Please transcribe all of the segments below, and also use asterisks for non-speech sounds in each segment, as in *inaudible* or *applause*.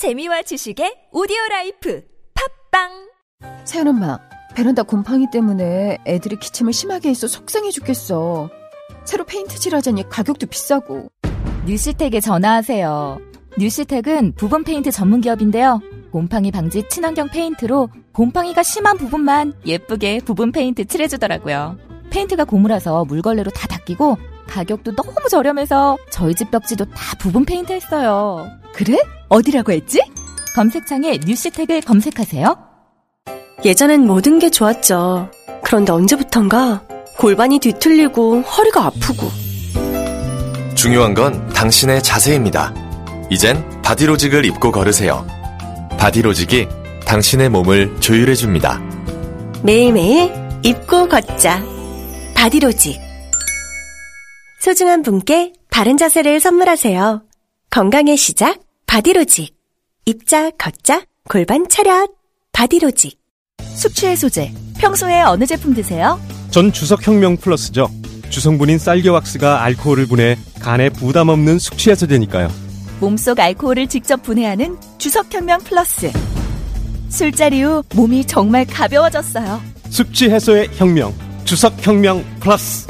재미와 지식의 오디오 라이프 팟빵 세연 엄마, 베란다 곰팡이 때문에 애들이 기침을 심하게 해서 속상해 죽겠어. 새로 페인트 칠하자니 가격도 비싸고. 뉴시텍에 전화하세요. 뉴시텍은 부분 페인트 전문 기업인데요. 곰팡이 방지 친환경 페인트로 곰팡이가 심한 부분만 예쁘게 부분 페인트 칠해주더라고요. 페인트가 고무라서 물걸레로 다 닦이고 가격도 너무 저렴해서 저희 집 벽지도 다 부분 페인트 했어요. 그래? 어디라고 했지? 검색창에 뉴시텍을 검색하세요. 예전엔 모든 게 좋았죠. 그런데 언제부턴가 골반이 뒤틀리고 허리가 아프고 중요한 건 당신의 자세입니다. 이젠 바디로직을 입고 걸으세요. 바디로직이 당신의 몸을 조율해줍니다. 매일매일 입고 걷자. 바디로직. 소중한 분께 바른 자세를 선물하세요. 건강의 시작, 바디로직. 입자, 걷자, 골반 차렷, 바디로직. 숙취해소제. 평소에 어느 제품 드세요? 전 주석혁명 플러스죠. 주성분인 쌀겨왁스가 알코올을 분해 간에 부담 없는 숙취해소제니까요. 몸속 알코올을 직접 분해하는 주석혁명 플러스. 술자리 후 몸이 정말 가벼워졌어요. 숙취 해소의 혁명. 주석혁명 플러스.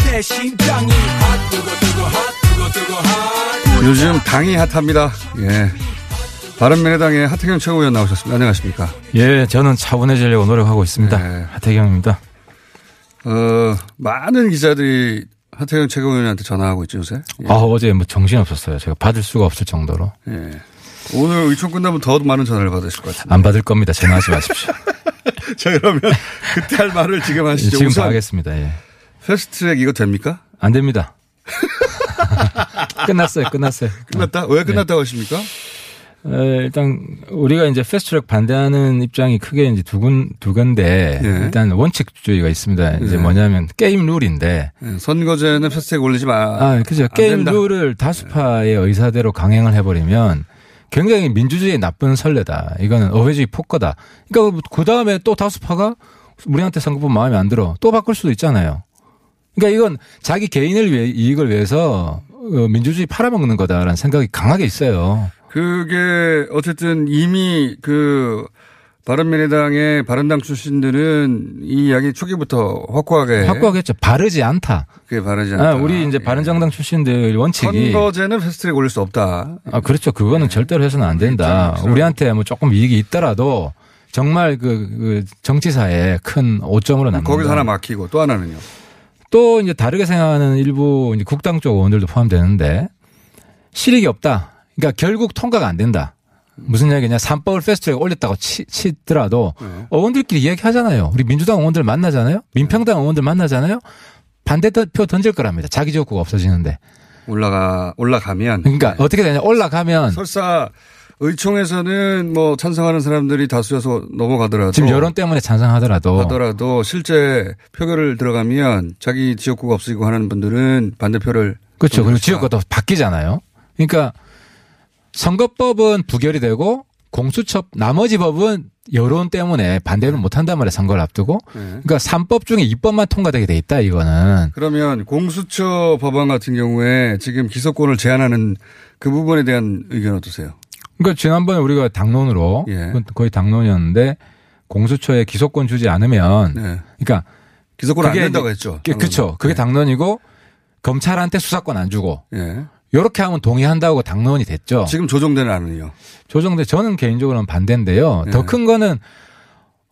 요즘 당이 핫합니다. 예. 바른미래당의 하태경 최고위원 나오셨습니다. 안녕하십니까? 예, 저는 차분해지려고 노력하고 있습니다. 네. 하태경입니다. 어, 많은 기자들이 하태경 최고위원한테 전화하고 있죠, 요새? 예. 아, 어제 뭐 정신 없었어요. 제가 받을 수가 없을 정도로. 예. 오늘 의총 끝나면 더 많은 전화를 받으실 것 같은데. 안 받을 겁니다. 전화하지 마십시오. *laughs* 자, 그러면 그때 할 말을 지금 예, 하시죠. 지금 하겠습니다. 예. 패스트트랙 이거 됩니까? 안 됩니다. *laughs* 끝났어요. 끝났어요. 끝났다? 왜 끝났다고 하십니까? 에, 일단 우리가 이제 패스트트랙 반대하는 입장이 크게 이제 두 군, 두 건데 예. 일단 원칙주의가 있습니다. 이제 예. 뭐냐면 게임 룰인데 예, 선거제는 패스트트랙 올리지 마. 아, 그죠. 안 게임 된다. 룰을 다수파의 의사대로 강행을 해버리면 굉장히 민주주의의 나쁜 선례다. 이거는 의회주의 폭거다. 그러니까 그 다음에 또 다수파가 우리한테 선거법 마음에 안 들어. 또 바꿀 수도 있잖아요. 그러니까 이건 자기 개인을 위해 이익을 위해서 어, 민주주의 팔아먹는 거다라는 생각이 강하게 있어요. 그게 어쨌든 이미 그 바른미래당의 바른당 출신들은 이 이야기 초기부터 확고하게 확고하겠죠. 바르지 않다. 그게 바르지 않다. 아, 우리 이제 바른정당 출신들 원칙이 선거제는 패스트트랙 올릴 수 없다. 아, 그렇죠. 그거는 절대로 해서는 안 된다. 그렇죠. 우리한테 뭐 조금 이익이 있더라도 정말 그, 그 정치사에 큰 오점으로 남는다. 거기서 하나 막히고 또 하나는요. 또 이제 다르게 생각하는 일부 이제 국당 쪽 의원들도 포함되는데 실익이 없다. 그러니까 결국 통과가 안 된다. 무슨 이야기냐. 삼법을 패스트트랙 올렸다고 치, 치더라도 네. 의원들끼리 이야기하잖아요. 우리 민주당 의원들 만나잖아요. 민평당 의원들 만나잖아요. 반대표 던질 거랍니다. 자기 지역구가 없어지는데. 올라가 올라가면 그러니까 어떻게 되냐. 올라가면 설사 의총에서는 뭐 찬성하는 사람들이 다수여서 넘어가더라도 지금 여론 때문에 찬성하더라도 하더라도 실제 표결을 들어가면 자기 지역구가 없어지고 하는 분들은 반대표를 그렇죠. 그리고 지역구가 또 바뀌잖아요. 그러니까 선거법은 부결이 되고 공수처 나머지 법은 여론 때문에 반대를 못 한단 말이에요. 선거를 앞두고. 네. 그러니까 3법 중에 2법만 통과되게 돼 있다 이거는. 그러면 공수처 법안 같은 경우에 지금 기소권을 제한하는 그 부분에 대한 의견 어떠세요? 그러니까 지난번에 우리가 당론으로 예. 거의 당론이었는데 공수처에 기소권 주지 않으면 네. 그러니까 기소권 안 된다고 했죠. 그- 그렇죠. 그게 네. 당론이고 검찰한테 수사권 안 주고 예. 이렇게 하면 동의한다고 당론이 됐죠. 지금 조정되는 안은요. 조정대 저는 개인적으로는 반대인데요. 네. 더큰 거는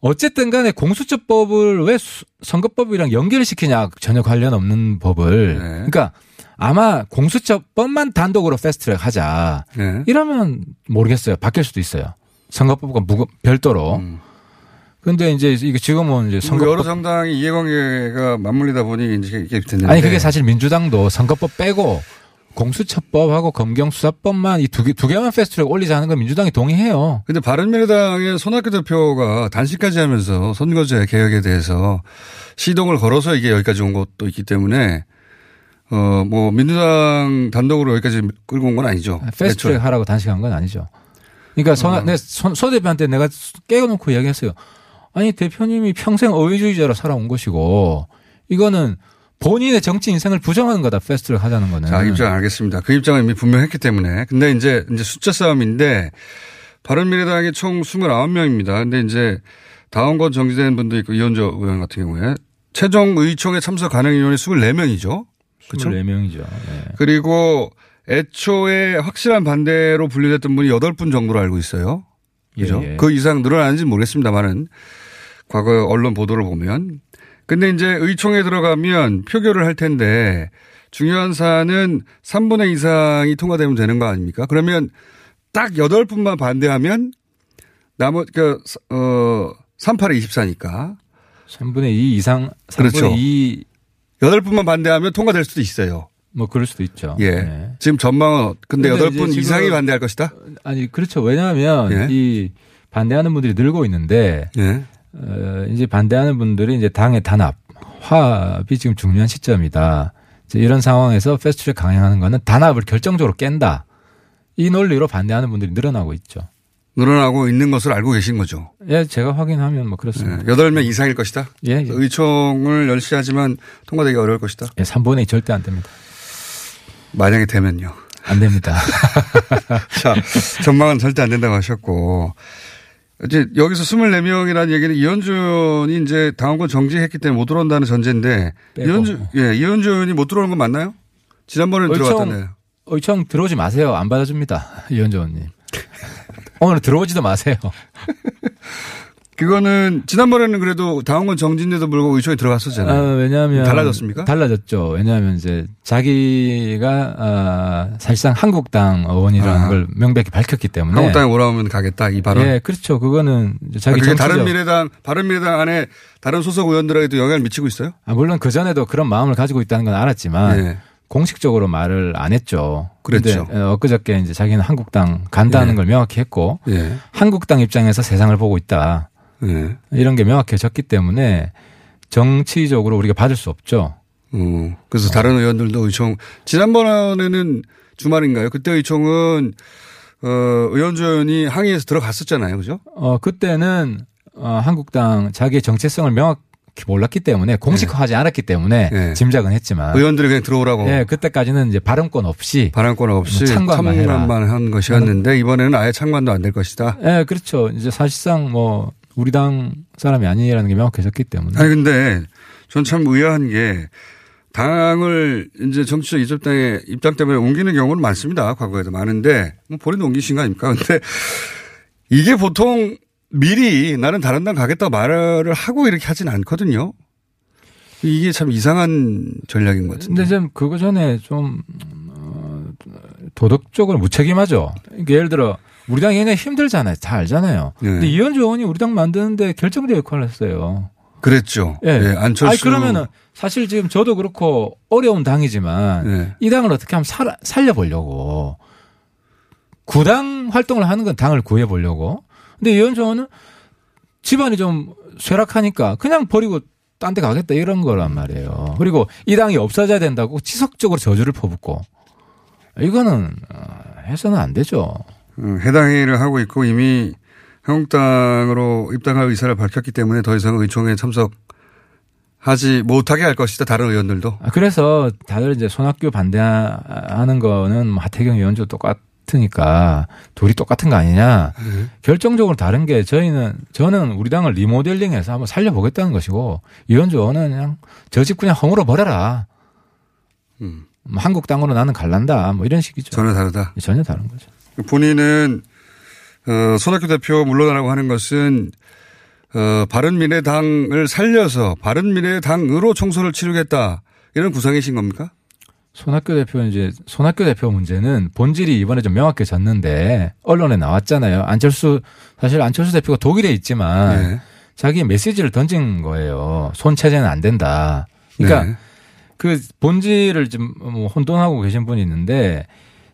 어쨌든 간에 공수처법을 왜 수- 선거법이랑 연결을 시키냐 전혀 관련 없는 법을. 네. 그러니까 아마 공수처법만 단독으로 패스트트랙 하자. 네. 이러면 모르겠어요. 바뀔 수도 있어요. 선거법과 무거, 별도로. 음. 근데 이제 이게 지금은 이제 뭐 여러 정당이 이해관계가 맞물리다 보니 이제 이게 됐는데 아니 그게 사실 민주당도 선거법 빼고 공수처법하고 검경수사법만 이 두 개, 두 개만 패스트트랙 올리자는 건 민주당이 동의해요. 근데 바른미래당의 손학규 대표가 단식까지 하면서 선거제 개혁에 대해서 시동을 걸어서 이게 여기까지 온 것도 있기 때문에 어, 뭐, 민주당 단독으로 여기까지 끌고 온 건 아니죠. 패스트 트랙 애초에. 하라고 단식한 건 아니죠. 그러니까 손, 어. 내 손, 손 대표한테 내가 대놓고 이야기했어요. 아니 대표님이 평생 의회주의자로 살아온 것이고 이거는 본인의 정치 인생을 부정하는 거다 패스트 트랙 하자는 거는. 자, 입장 알겠습니다. 그 입장은 이미 분명했기 때문에. 근데 이제, 이제 숫자 싸움인데, 바른미래당이 총 29명입니다. 근데 이제, 다원권 정지된 분도 있고, 이현조 의원 같은 경우에, 최종 의총에 참석 가능 인원이 24명이죠. 그렇죠? 24명이죠. 네. 그리고 애초에 확실한 반대로 분류됐던 분이 8분 정도로 알고 있어요. 그죠? 예, 예. 그 이상 늘어나는지 모르겠습니다만은 과거 언론 보도를 보면. 근데 이제 의총에 들어가면 표결을 할 텐데 중요한 사안은 3분의 이상이 통과되면 되는 거 아닙니까? 그러면 딱 8분만 반대하면 나머지, 그, 어, 38에 24니까. 3분의 2 이상, 3분의 그렇죠. 2 8분만 반대하면 통과될 수도 있어요. 뭐 그럴 수도 있죠. 예. 네. 지금 전망은 근데 8분 이제 이상이 반대할 것이다? 아니 그렇죠. 왜냐하면 예. 이 반대하는 분들이 늘고 있는데 예. 어, 이제 반대하는 분들이 이제 당의 단합, 화합이 지금 중요한 시점이다. 이제 이런 상황에서 패스트트랙 강행하는 거는 단합을 결정적으로 깬다. 이 논리로 반대하는 분들이 늘어나고 있죠. 늘어나고 있는 것을 알고 계신 거죠. 예, 제가 확인하면 뭐 그렇습니다. 예. 8명 이상일 것이다? 예, 예. 의총을 열시하지만 통과되기 어려울 것이다? 예, 3분의 2 절대 안 됩니다. 만약에 되면요. 안 됩니다. *laughs* 자, 전망은 절대 안 된다고 하셨고. 이제 여기서 24명이라는 얘기는 이현주 의원이 이제 당원권 정지했기 때문에 못 들어온다는 전제인데 빼고. 이현주, 예, 이현주 의원이 못 들어오는 건 맞나요? 지난번에는 의총- 들어갔다네요. 의총 들어오지 마세요. 안 받아줍니다. 이현주 의원님. 오늘 들어오지도 마세요. *laughs* 그거는 지난번에는 그래도 당원권 정지인데도 불구하고 의총에 아, 들어갔었잖아요. 왜냐하면 달라졌습니까? 달라졌죠. 왜냐하면 이제 자기가 아, 사실상 한국당 의원이라는 아. 걸 명백히 밝혔기 때문에 한국당에 오라오면 가겠다 이 발언. 예, 그렇죠. 그거는 아, 자기 그게 정치적 다른 미래당, 바른 미래당 안에 다른 소속 의원들에게도 영향을 미치고 있어요? 아, 물론 그 전에도 그런 마음을 가지고 있다는 건 알았지만 예. 공식적으로 말을 안 했죠. 그랬죠. 어, 엊그저께 이제 자기는 한국당 간다는 예. 걸 명확히 했고 예. 한국당 입장에서 세상을 보고 있다. 예. 이런 게 명확해졌기 때문에 정치적으로 우리가 받을 수 없죠. 음, 그래서 다른 의원들도 의총, 지난번에는 주말인가요? 그때 의총은, 어, 의원주 의원이 항의해서 들어갔었잖아요. 그죠? 어, 그때는 어, 한국당 자기의 정체성을 명확히 몰랐기 때문에 공식화하지 않았기 때문에 예. 짐작은 했지만 의원들이 그냥 들어오라고. 예, 그때까지는 이제 발언권 없이 발언권 없이 뭐 참관만. 참관만 한 것이었는데 이번에는 아예 참관도 안 될 것이다. 예, 그렇죠. 이제 사실상 뭐 우리 당 사람이 아니라는 게 명확해졌기 때문에 아니 근데 전 참 의아한 게 당을 이제 정치적 이집당의 입장 때문에 옮기는 경우는 많습니다. 과거에도 많은데 뭐 본인도 옮기신 거 아닙니까? 근데 이게 보통 미리 나는 다른 당 가겠다고 말을 하고 이렇게 하진 않거든요. 이게 참 이상한 전략인 것 같은데. 근데 좀 그거 전에 좀 어, 도덕적으로 무책임하죠. 그러니까 예를 들어 우리 당이 굉장히 힘들잖아요. 다 알잖아요. 네. 근데 이현주 의원이 우리 당 만드는데 결정적 역할을 했어요. 그랬죠. 예. 예, 안철수. 아니 그러면은 사실 지금 저도 그렇고 어려운 당이지만 예. 이 당을 어떻게 하면 살, 살려보려고 구당 활동을 하는 건 당을 구해보려고. 근데 이현주 의원은 집안이 좀 쇠락하니까 그냥 버리고 딴 데 가겠다 이런 거란 말이에요. 그리고 이 당이 없어져야 된다고 지속적으로 저주를 퍼붓고 이거는 어, 해서는 안 되죠. 음, 해당 회의를 하고 있고 이미 한국당으로 입당할 의사를 밝혔기 때문에 더 이상 의총에 참석 하지 못하게 할 것이다. 다른 의원들도. 아, 그래서 다들 이제 손학규 반대하는 거는 뭐 하태경 의원도 똑같 으니까 둘이 똑같은 거 아니냐. 결정적으로 다른 게 저희는 저는 우리 당을 리모델링해서 한번 살려보겠다는 것이고 이현주 의원은 그냥 저 집 그냥 허물어 버려라. 음. 뭐 한국 당으로 나는 갈란다. 뭐 이런 식이죠. 전혀 다르다. 전혀 다른 거죠. 본인은 어, 손학규 대표 물러나라고 하는 것은 어, 바른미래당을 살려서 바른미래당으로 총선을 치르겠다 이런 구상이신 겁니까? 손학규 대표는 이제 손학규 대표 문제는 본질이 이번에 좀 명확해졌는데 언론에 나왔잖아요. 안철수 사실 안철수 대표가 독일에 있지만 네. 자기 메시지를 던진 거예요. 손 체제는 안 된다. 그러니까 네. 그 본질을 좀 뭐 혼돈하고 계신 분이 있는데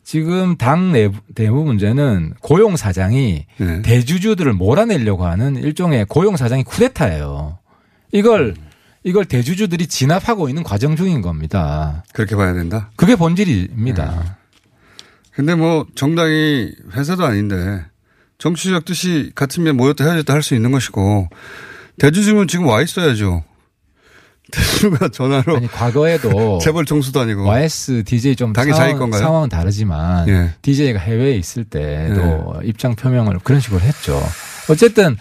지금 당 내부, 내부 문제는 고용 사장이 네. 대주주들을 몰아내려고 하는 일종의 고용 사장이 쿠데타예요. 이걸 이걸 대주주들이 진압하고 있는 과정 중인 겁니다. 그렇게 봐야 된다. 그게 본질입니다. 근데 뭐 정당이 회사도 아닌데 정치적 뜻이 같으면 모였다 헤어졌다 할 수 있는 것이고 대주주는 지금 와 있어야죠. *laughs* 대주주가 전화로 아니 과거에도 *laughs* 재벌 총수도 아니고 YS DJ 좀 당이 상황, 건가요? 상황은 다르지만 예. DJ가 해외에 있을 때도 입장 표명을 그런 식으로 했죠. 어쨌든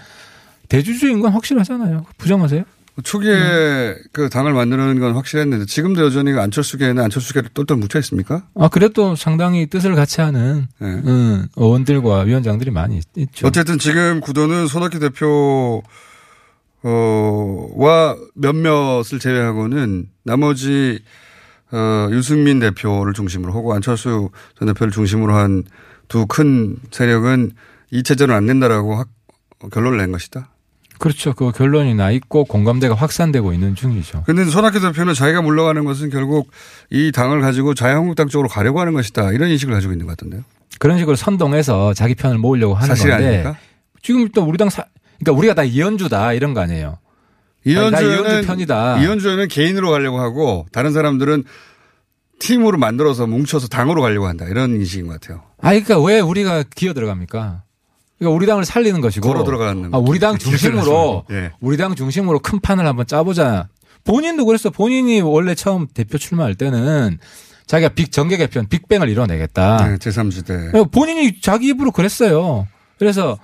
대주주인 건 확실하잖아요. 부정하세요? 초기에 그 당을 만드는 건 확실했는데 지금도 여전히 그 안철수계는 안철수계를 똘똘 묻혀 있습니까? 아 그래도 상당히 뜻을 같이 하는 네. 음, 의원들과 위원장들이 많이 있- 있죠. 어쨌든 지금 구도는 손학규 대표 어와 몇몇을 제외하고는 나머지 어 유승민 대표를 중심으로 하고 안철수 전 대표를 중심으로 한 두 큰 세력은 이 체제는 안 된다라고 확- 결론을 낸 것이다. 그렇죠. 그 결론이 나 있고 공감대가 확산되고 있는 중이죠. 근데 손학규 대표는 자기가 물러가는 것은 결국 이 당을 가지고 자유한국당 쪽으로 가려고 하는 것이다. 이런 인식을 가지고 있는 것 같던데요. 그런 식으로 선동해서 자기 편을 모으려고 하는 사실이 건데 아닙니까? 지금 또 우리 당 사, 그러니까 우리가 다 이현주다 이런 거 아니에요. 이현주는 이현주 편이다. 이현주는 개인으로 가려고 하고 다른 사람들은 팀으로 만들어서 뭉쳐서 당으로 가려고 한다. 이런 인식인 것 같아요. 아, 그러니까 왜 우리가 기어 들어갑니까? 그러니까 우리 당을 살리는 것이고. 걸어 들어가는 아, 우리 당 *laughs* 중심으로. 예. 우리 당 중심으로 큰 판을 한번 짜보자. 본인도 그랬어. 본인이 원래 처음 대표 출마할 때는 자기가 빅 정계 개편, 빅뱅을 이뤄내겠다. 네, 제3지대. 어, 본인이 자기 입으로 그랬어요. 그래서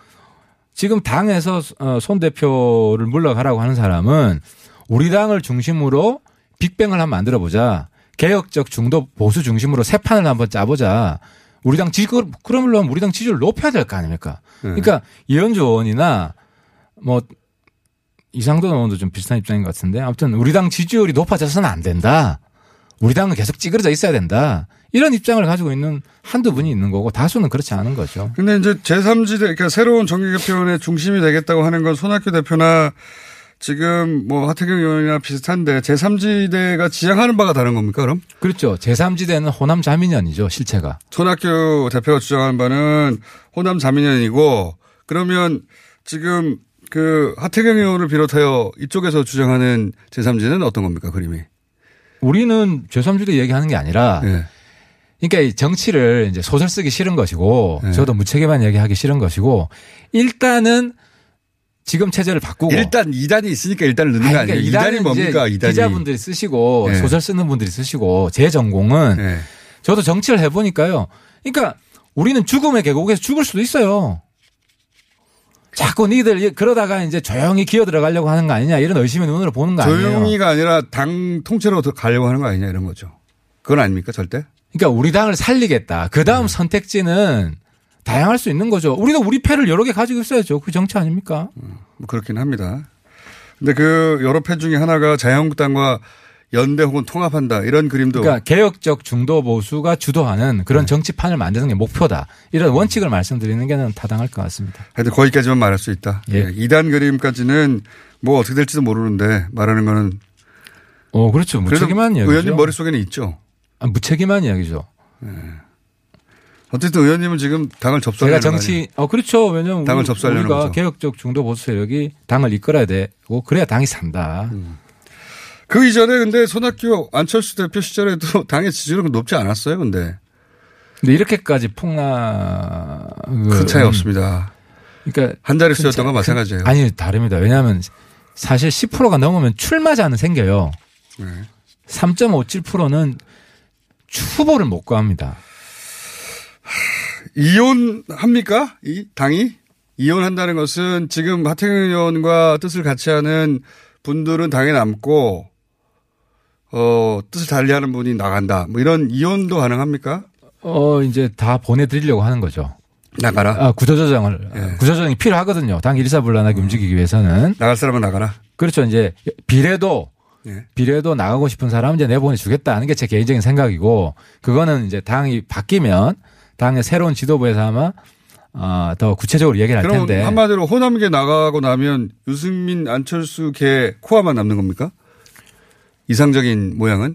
지금 당에서 어, 손 대표를 물러가라고 하는 사람은 우리 당을 중심으로 빅뱅을 한번 만들어 보자. 개혁적 중도 보수 중심으로 새 판을 한번 짜보자. 우리 당 지, 그러면 우리 당 지지율을 높여야 될 거 아닙니까? 네. 그러니까 이현주 의원이나 뭐 이상돈 의원도 좀 비슷한 입장인 것 같은데 아무튼 우리 당 지지율이 높아져서는 안 된다. 우리 당은 계속 찌그러져 있어야 된다. 이런 입장을 가지고 있는 한두 분이 있는 거고 다수는 그렇지 않은 거죠. 근데 이제 제3지대, 그러니까 새로운 정계 개편의 중심이 되겠다고 하는 건 손학규 대표나 지금 뭐 하태경 의원이나 비슷한데 제3지대가 지향하는 바가 다른 겁니까, 그럼? 그렇죠. 제3지대는 호남 자민연이죠, 실체가. 손학규 대표가 주장하는 바는 호남 자민연이고 그러면 지금 그 하태경 의원을 비롯하여 이쪽에서 주장하는 제3지는 어떤 겁니까, 그림이? 우리는 제3지대 얘기하는 게 아니라 예. 그러니까 이 정치를 이제 소설 쓰기 싫은 것이고 네. 저도 무책임한 얘기하기 싫은 것이고 일단은 지금 체제를 바꾸고 일단 2단이 있으니까 일단을 넣는 아니, 거 아니에요? 그러니까 2단이 이단은 뭡니까, 이제 2단이? 기자분들이 쓰시고 네. 소설 쓰는 분들이 쓰시고 제 전공은 예. 저도 정치를 해보니까요. 그러니까 우리는 죽음의 계곡에서 죽을 수도 있어요. 자꾸 니들 그러다가 이제 조용히 기어 들어가려고 하는 거 아니냐 이런 의심의 눈으로 보는 거 아니에요. 조용히가 아니라 당 통째로 더 가려고 하는 거 아니냐 이런 거죠. 그건 아닙니까 절대? 그러니까 우리 당을 살리겠다. 그 다음 선택지는 다양할 수 있는 거죠. 우리도 우리 패를 여러 개 가지고 있어야죠. 그 정치 아닙니까? 뭐 그렇긴 합니다. 근데 그 여러 패 중에 하나가 자유한국당과 연대 혹은 통합한다 이런 그림도 그러니까 개혁적 중도 보수가 주도하는 네. 그런 정치판을 만드는 게 목표다. 이런 원칙을 말씀드리는 게 타당할 것 같습니다. 하여튼 거기까지만 말할 수 있다. 예. 예. 2단 그림까지는 뭐 어떻게 될지도 모르는데 말하는 거는 어, 그렇죠. 무책임한 이야기죠. 의원님 머릿속에는 있죠. 아, 무책임한 이야기죠. 어쨌든 의원님은 지금 당을 제가 접수하려는 정치, 어, 그렇죠. 왜냐면 당을 우리- 접수하려는 우리가 거죠. 개혁적 중도 보수 세력이 당을 이끌어야 되고 그래야 당이 산다. 음. 그 이전에 근데 손학규 안철수 대표 시절에도 *laughs* 당의 지지율은 높지 않았어요. 근데 근데 이렇게까지 폭락 큰 차이 없습니다. 그러니까 한 자리 큰 수였던 차- 건 마찬가지예요. 큰- 아니 다릅니다. 왜냐하면 사실 10%가 넘으면 출마자는 생겨요. 네. 3.57%는 후보를 못 구합니다. 이혼합니까? 이 당이? 이혼한다는 것은 지금 하태경 의원과 뜻을 같이 하는 분들은 당에 남고 어, 뜻을 달리하는 분이 나간다. 뭐 이런 이혼도 가능합니까? 어 이제 다 보내드리려고 하는 거죠. 나가라. 아, 구조조정을 예. 구조조정이 필요하거든요. 당 일사불란하게 움직이기 위해서는 나갈 사람은 나가라. 그렇죠. 이제 비례도 예. 비례도 나가고 싶은 사람 이제 내보내 주겠다 하는 게 제 개인적인 생각이고 그거는 이제 당이 바뀌면 당의 새로운 지도부에서 아마 어, 더 구체적으로 얘기를 할 그럼 텐데 한마디로 호남계 나가고 나면 유승민, 안철수 계 코아만 남는 겁니까? 이상적인 모양은?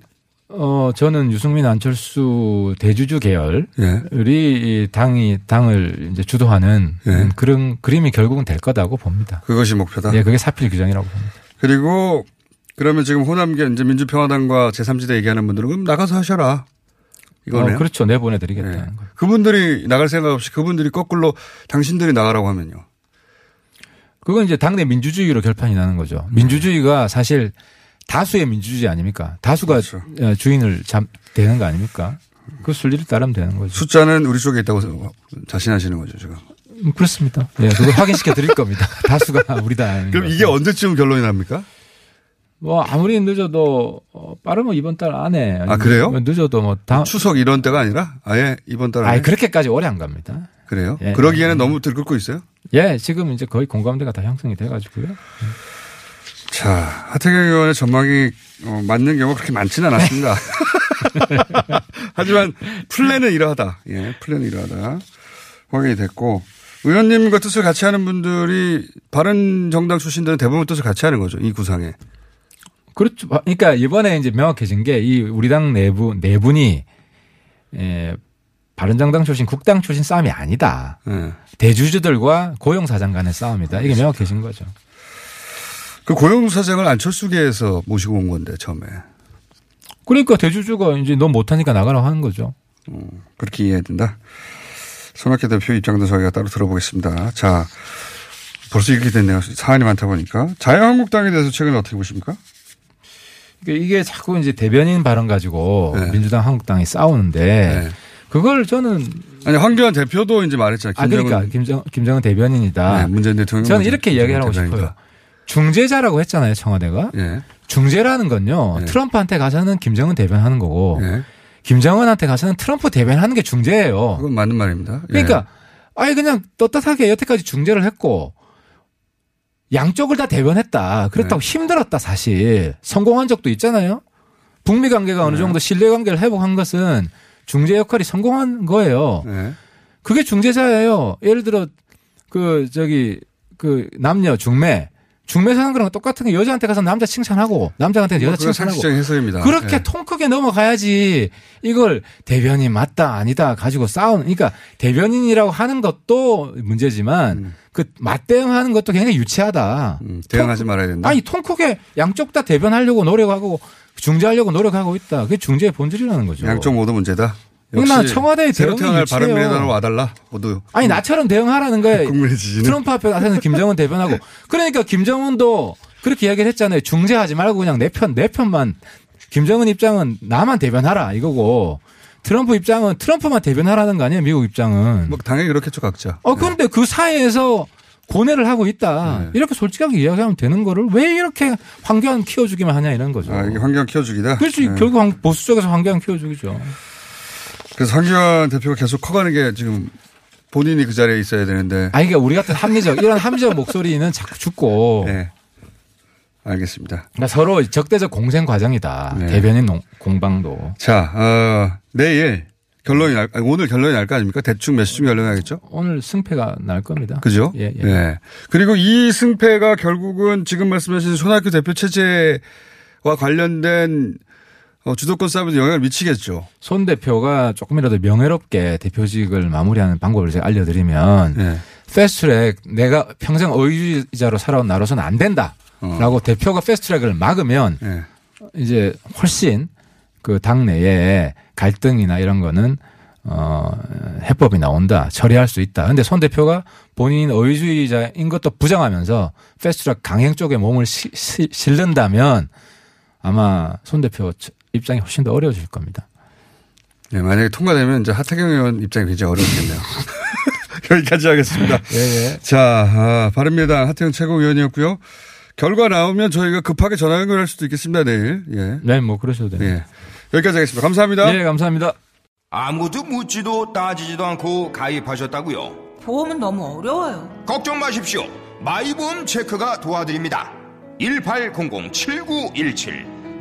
어, 저는 유승민 안철수 대주주 계열이 예. 이 당이 당을 이제 주도하는 예. 음, 그런 그림이 결국은 될 거다고 봅니다. 그것이 목표다. 예, 그게 사필 규정이라고 봅니다. 그리고 그러면 지금 호남계 이제 민주평화당과 제3지대 얘기하는 분들은 그럼 나가서 하셔라. 이거네요. 어, 그렇죠. 내보내드리겠다는 예. 거예요. 그분들이 나갈 생각 없이 그분들이 거꾸로 당신들이 나가라고 하면요. 그건 이제 당내 민주주의로 결판이 나는 거죠. 민주주의가 사실 다수의 민주주의 아닙니까? 다수가 그렇죠. 어, 주인을 잠, 되는 거 아닙니까? 그 순리를 따르면 되는 거죠. 숫자는 우리 쪽에 있다고 자신하시는 거죠, 지금. 음, 그렇습니다. 예, 그걸 확인시켜 드릴 겁니다. *laughs* 다수가 우리다. 그럼 이게 언제쯤 결론이 납니까? 뭐 아무리 늦어도 어, 빠르면 이번 달 안에 아, 그래요? 뭐 늦어도 뭐 다음 추석 이런 때가 아니라 아예 이번 달 안에 아니 그렇게까지 오래 안 갑니다. 그래요? 예. 그러기에는 너무 들끓고 있어요. 예, 지금 이제 거의 공감대가 다 형성이 돼 가지고요. 자, 하태경 의원의 전망이 어, 맞는 경우가 그렇게 많지는 않았습니다. *laughs* 하지만 플랜은 이러하다. 예, 플랜은 이러하다. 확인이 됐고 의원님과 뜻을 같이 하는 분들이 바른 정당 출신들은 대부분 뜻을 같이 하는 거죠. 이 구상에. 그렇죠. 그러니까 이번에 이제 명확해진 게 이 우리 당 내부 네 분이 에, 바른정당 출신, 국당 출신 싸움이 아니다. 예. 대주주들과 고용사장 간의 싸움이다. 이게 명확해진 거죠. 그 고용사장을 안철수계에서 모시고 온 건데 처음에 그러니까 대주주가 이제 너 못하니까 나가라고 하는 거죠. 그렇게 이해해야 된다. 손학규 대표 입장도 저희가 따로 들어보겠습니다. 자, 벌써 이렇게 됐네요. 사안이 많다 보니까 자유한국당에 대해서 최근에 어떻게 보십니까? 그러니까 이게 자꾸 이제 대변인 발언 가지고 네. 민주당, 한국당이 싸우는데 네. 그걸 저는 아니 황교안 대표도 이제 말했잖아요. 아 그러니까 김정 김정은 대변인이다. 네, 문재인 대통령 저는 이렇게 이야기하고 대변인이다. 싶어요. 중재자라고 했잖아요, 청와대가. 예. 중재라는 건요. 네. 트럼프한테 가서는 김정은 대변하는 거고 예. 김정은한테 가서는 트럼프 대변하는 게 중재예요. 그건 맞는 말입니다. 예. 그러니까 아예 그냥 떳떳하게 여태까지 중재를 했고 양쪽을 다 대변했다. 그렇다고 네. 힘들었다 사실. 성공한 적도 있잖아요. 북미 관계가 네. 어느 정도 신뢰 관계를 회복한 것은 중재 역할이 성공한 거예요. 예. 그게 중재자예요. 예를 들어 그 저기 그 남녀 중매 중매 사는 거랑 똑같은 게 여자한테 가서 남자 칭찬하고 남자한테 여자 뭐 그건 칭찬하고 해석입니다. 그렇게 예. 통 크게 넘어가야지 이걸 대변인 맞다 아니다 가지고 싸우는 그러니까 대변인이라고 하는 것도 문제지만 그 맞대응하는 것도 굉장히 유치하다. 음, 대응하지 말아야 된다. 아니 통 크게 양쪽 다 대변하려고 노력하고 중재하려고 노력하고 있다. 그게 중재의 본질이라는 거죠. 양쪽 모두 문제다. 난 청와대의 새로 대응이 태어날 유치해요. 바른미래당으로 와달라. 모두 아니 나처럼 대응하라는 거예요. *laughs* 국민의 트럼프 앞에서는 김정은 대변하고 그러니까 김정은도 그렇게 이야기를 했잖아요. 중재하지 말고 그냥 내 편 내 편만 김정은 입장은 나만 대변하라 이거고 트럼프 입장은 트럼프만 대변하라는 거 아니에요. 미국 입장은. 뭐 당연히 그렇겠죠 각자. 어 그런데 그 사이에서 고뇌를 하고 있다. 네. 이렇게 솔직하게 이야기하면 되는 거를 왜 이렇게 황교안 키워주기만 하냐 이런 거죠. 아, 이게 환경 키워주기다. 그렇지 네. 결국 황- 보수 쪽에서 황교안 키워주기죠. 그래서 황교안 대표가 계속 커가는 게 지금 본인이 그 자리에 있어야 되는데. 아 이게 우리 같은 합리적 이런 합리적 목소리는 자꾸 죽고 네. 알겠습니다. 그러니까 서로 적대적 공생 과정이다. 네. 대변인 농- 공방도. 자, 어, 내일 결론이 날, 아니, 오늘 결론이 날 거 아닙니까? 대충 몇 시쯤 결론이 나겠죠? 오늘 승패가 날 겁니다. 그죠? 예, 예. 네. 그리고 이 승패가 결국은 지금 말씀하신 손학규 대표 체제와 관련된 어, 주도권 싸움에도 영향을 미치겠죠. 손 대표가 조금이라도 명예롭게 대표직을 마무리하는 방법을 제가 알려드리면 네. 패스트트랙 내가 평생 의주의자로 살아온 나로서는 안 된다라고 대표가 패스트트랙을 막으면 네. 이제 훨씬 그 당내에 갈등이나 이런 거는 어 해법이 나온다 처리할 수 있다. 근데 손 대표가 본인 의주의자인 것도 부정하면서 패스트트랙 강행 쪽에 몸을 시, 시, 실른다면 아마 손 대표 입장이 훨씬 더 어려워질 겁니다. 네, 만약에 통과되면 이제 하태경 의원 입장이 굉장히 어렵겠네요. *laughs* 여기까지 하겠습니다. *laughs* 예, 예. 자, 아, 바른미래당 하태경 최고위원이었고요. 결과 나오면 저희가 급하게 전화 연결할 수도 있겠습니다, 내일. 예. 네, 뭐 그러셔도 돼요. 예. 여기까지 하겠습니다. 감사합니다. 네, 감사합니다. 아무도 묻지도 따지지도 않고 가입하셨다고요? 보험은 너무 어려워요. 걱정 마십시오. 마이보험 체크가 도와드립니다. 1800-7917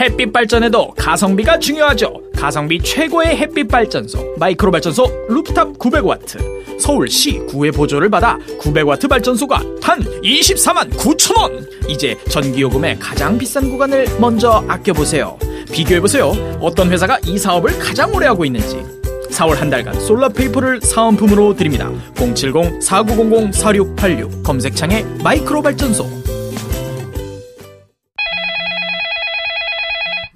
햇빛 발전에도 가성비가 중요하죠. 가성비 최고의 햇빛 발전소 마이크로 발전소 루프탑 900와트. 서울시 구의 보조를 받아 900와트 발전소가 단 24만 9천 원. 이제 전기요금의 가장 비싼 구간을 먼저 아껴보세요. 비교해보세요. 어떤 회사가 이 사업을 가장 오래 하고 있는지. 4월 한 달간 솔라페이퍼를 사은품으로 드립니다. 070-4900-4686 검색창에 마이크로 발전소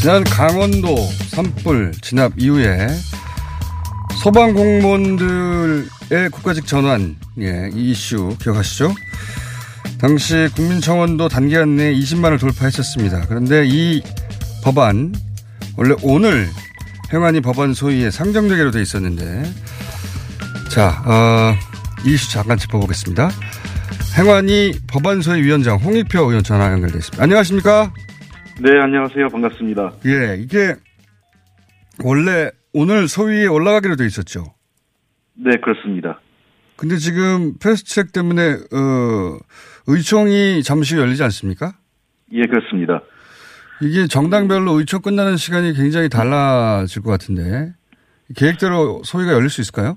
지난 강원도 산불 진압 이후에 소방 공무원들의 국가직 전환, 예, 이 이슈 기억하시죠? 당시 국민청원도 단기간 내에 20만을 돌파했었습니다. 그런데 이 법안, 원래 오늘 행안위 법안 소위에 상정되기로 돼 있었는데, 자, 어, 이 이슈 잠깐 짚어보겠습니다. 행안위 법안 소위 위원장 홍익표 의원 전화 연결돼 있습니다. 안녕하십니까? 네, 안녕하세요. 반갑습니다. 예, 이게 원래 오늘 소위에 올라가기로 돼 있었죠. 네, 그렇습니다. 근데 지금 패스트트랙 때문에 어, 의총이 잠시 후 열리지 않습니까? 예, 그렇습니다. 이게 정당별로 의총 끝나는 시간이 굉장히 달라질 것 같은데 계획대로 소위가 열릴 수 있을까요?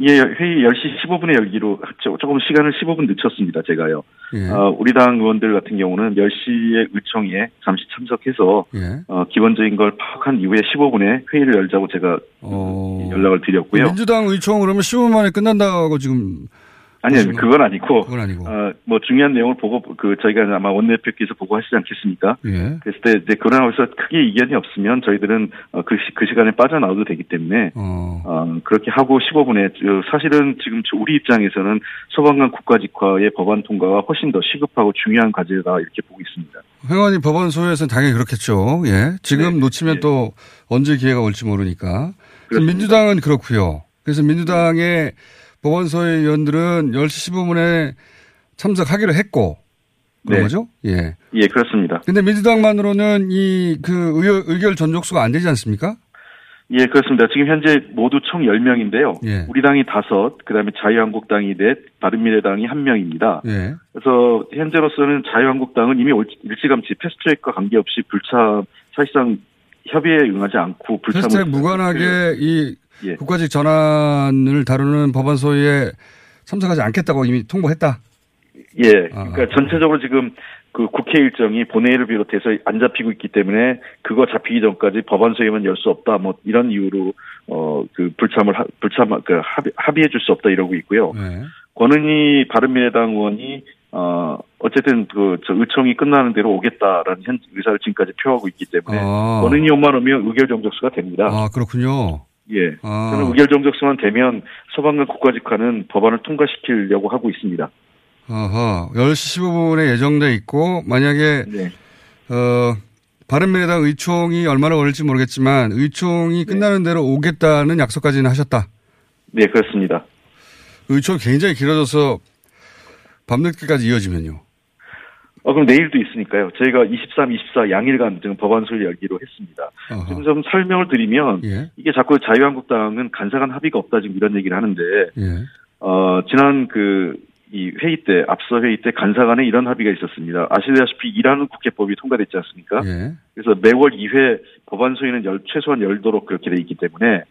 예, 회의 10시 15분에 열기로. 조금 시간을 15분 늦췄습니다, 제가요. 예. 어, 우리 당 의원들 같은 경우는 10시에 의총에 잠시 참석해서, 예. 어, 기본적인 걸 파악한 이후에 15분에 회의를 열자고 제가 어. 연락을 드렸고요. 민주당 의총 그러면 15분 만에 끝난다고 지금 아니 요, 그건 아니고, 그건 아니고. 어, 뭐 중요한 내용을 보고, 그, 저희가 아마 원내대표께서 보고 하시지 않겠습니까? 예. 그랬을 때 이제 그러나서 크게 이견이 없으면 저희들은 어, 그, 시, 그 시간에 빠져나와도 되기 때문에 어. 그렇게 하고 15분에 사실은 지금 우리 입장에서는 소방관 국가직화의 법안 통과가 훨씬 더 시급하고 중요한 과제다 이렇게 보고 있습니다. 행안위 법안 소위에서는 당연히 그렇겠죠. 예. 지금 놓치면 또 언제 기회가 올지 모르니까. 민주당은 그렇고요. 그래서 민주당의 법원소의 의원들은 10시 15분에 참석하기로 했고 그런 네. 거죠? 예. 예, 그렇습니다. 근데 민주당만으로는 이 그 의결 전족수가 안 되지 않습니까? 예, 그렇습니다. 지금 현재 모두 총 10명인데요. 예. 우리 당이 다섯, 그다음에 자유한국당이 넷, 바른미래당이 한 명입니다. 예. 그래서 현재로서는 자유한국당은 이미 올- 일찌감치 패스트트랙과 관계없이 불참 사실상 협의에 응하지 않고 불참을 패스트트랙 무관하게 이 예. 국가직 전환을 다루는 법안 소위에 참석하지 않겠다고 이미 통보했다. 예, 그러니까 전체적으로 지금 그 국회 일정이 본회의를 비롯해서 안 잡히고 있기 때문에 그거 잡히기 전까지 법안 소위만 열 수 없다 뭐 이런 이유로 어 그 불참을 하, 불참 그 합의, 합의해 줄 수 없다 이러고 있고요. 네. 권은희 바른미래당 의원이 어 어쨌든 그 저 의총이 끝나는 대로 오겠다라는 현 의사를 지금까지 표하고 있기 때문에 아. 권은희 의원만 오면 의결 정적수가 됩니다. 아, 그렇군요. 예. 아. 저는 의결 정적수만 되면 소방관 국가직화는 법안을 통과시키려고 하고 있습니다. 아하. 10시 15분에 예정돼 있고 만약에 네. 어 바른미래당 의총이 얼마나 걸릴지 모르겠지만 의총이 끝나는 대로 오겠다는 약속까지는 하셨다. 네, 그렇습니다. 의총 굉장히 길어져서 밤늦게까지 이어지면요. 어, 그럼 내일도 있으니까요. 저희가 23, 24 양일간 지금 법안 소위 열기로 했습니다. 어허. 지금 좀 설명을 드리면 예. 이게 자꾸 자유한국당은 간사간 합의가 없다 지금 이런 얘기를 하는데 예. 어, 지난 그, 이 회의 때, 앞서 회의 때 간사 간에 이런 합의가 있었습니다. 아시다시피 일하는 국회법이 통과됐지 않습니까? 예. 그래서 매월 2회 법안 소위는 열, 최소한 열도록 그렇게 돼 있기 때문에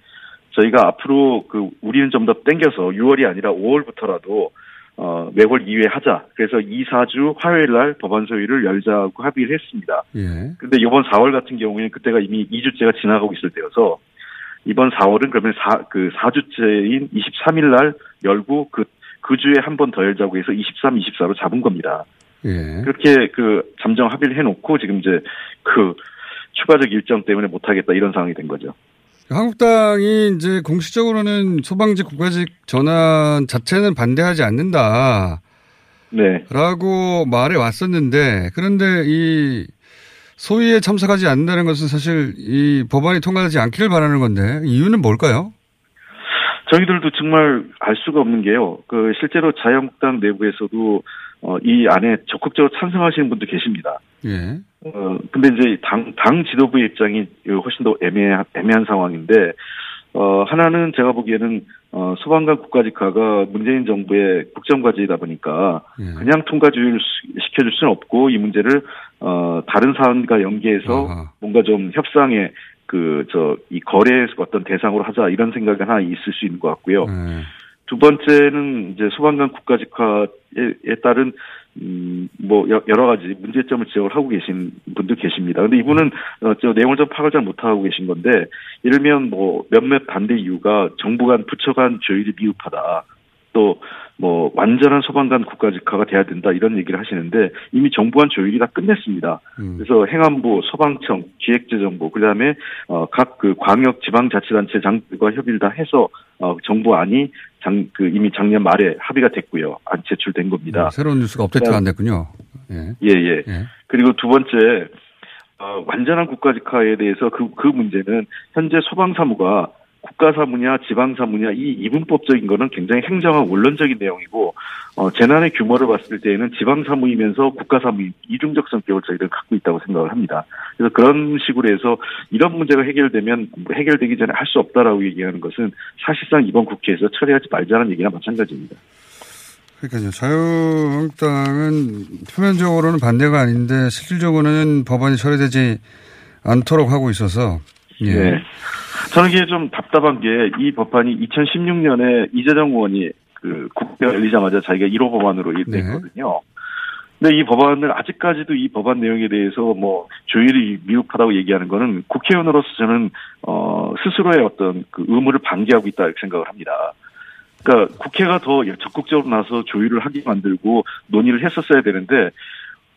저희가 앞으로 그, 우리는 좀 더 땡겨서 6월이 아니라 5월부터라도 어, 매월 2회 하자. 그래서 2, 4주 화요일 날 법안 소위를 열자고 합의를 했습니다. 예. 근데 이번 4월 같은 경우에는 그때가 이미 2주째가 지나가고 있을 때여서 이번 4월은 그러면 4, 그 4주째인 23일 날 열고 그 그 주에 한 번 더 열자고 해서 23, 24로 잡은 겁니다. 예. 그렇게 그 잠정 합의를 해놓고 지금 이제 그 추가적 일정 때문에 못하겠다 이런 상황이 된 거죠. 한국당이 이제 공식적으로는 소방직 국가직 전환 자체는 반대하지 않는다. 네. 라고 말해 왔었는데, 그런데 이 소위에 참석하지 않는다는 것은 사실 이 법안이 통과하지 않기를 바라는 건데, 이유는 뭘까요? 저희들도 정말 알 수가 없는 게요. 그 실제로 자유한국당 내부에서도 어, 이 안에 적극적으로 찬성하시는 분도 계십니다. 예. 어, 근데 이제 당, 당 지도부의 입장이 훨씬 더 애매한, 애매한 상황인데, 어, 하나는 제가 보기에는, 어, 소방관 국가직화가 문재인 정부의 국정과제이다 보니까, 예. 그냥 통과주의를 시켜줄 수는 없고, 이 문제를, 어, 다른 사안과 연계해서 뭔가 좀 협상에 그, 저, 이 거래의 어떤 대상으로 하자, 이런 생각이 하나 있을 수 있는 것 같고요. 두 번째는 이제 소방관 국가직화에 따른 음, 뭐, 여- 여러 가지 문제점을 지적을 하고 계신 분도 계십니다. 근데 이분은, 어, 저 내용을 좀 파악을 잘 못하고 계신 건데, 예를 들면 뭐, 몇몇 반대 이유가 정부 간, 부처 간 조율이 미흡하다. 또, 뭐, 완전한 소방관 국가 직화가 돼야 된다. 이런 얘기를 하시는데, 이미 정부 간 조율이 다 끝냈습니다. 그래서 행안부, 소방청, 기획재정부, 그 다음에, 어, 각 그 광역 지방자치단체 장들과 협의를 다 해서, 어, 정부 안이 장, 그 이미 작년 말에 합의가 됐고요. 안 제출된 겁니다. 새로운 뉴스가 업데이트가 안 됐군요. 예. 예, 예. 그리고 두 번째, 어, 완전한 국가직화에 대해서 그, 그 문제는 현재 소방사무가 국가사무냐 지방사무냐 이 이분법적인 거는 굉장히 행정학 원론적인 내용이고 어, 재난의 규모를 봤을 때에는 지방사무이면서 국가사무 이중적 성격을 저희들은 갖고 있다고 생각을 합니다. 그래서 그런 식으로 해서 이런 문제가 해결되면 뭐 해결되기 전에 할 수 없다라고 얘기하는 것은 사실상 이번 국회에서 처리하지 말자는 얘기나 마찬가지입니다. 그러니까요. 자유한국당은 표면적으로는 반대가 아닌데 실질적으로는 법안이 처리되지 않도록 하고 있어서 예. 네. 저는 이게 좀 답답한 게 이 법안이 2016년에 이재정 의원이 그 국회가 열리자마자 자기가 1호 법안으로 냈거든요. 근데 이 법안을 아직까지도 이 법안 내용에 대해서 뭐 조율이 미흡하다고 얘기하는 거는 국회의원으로서 저는 어 스스로의 어떤 그 의무를 방기하고 있다 이렇게 생각을 합니다. 그러니까 국회가 더 적극적으로 나서 조율을 하게 만들고 논의를 했었어야 되는데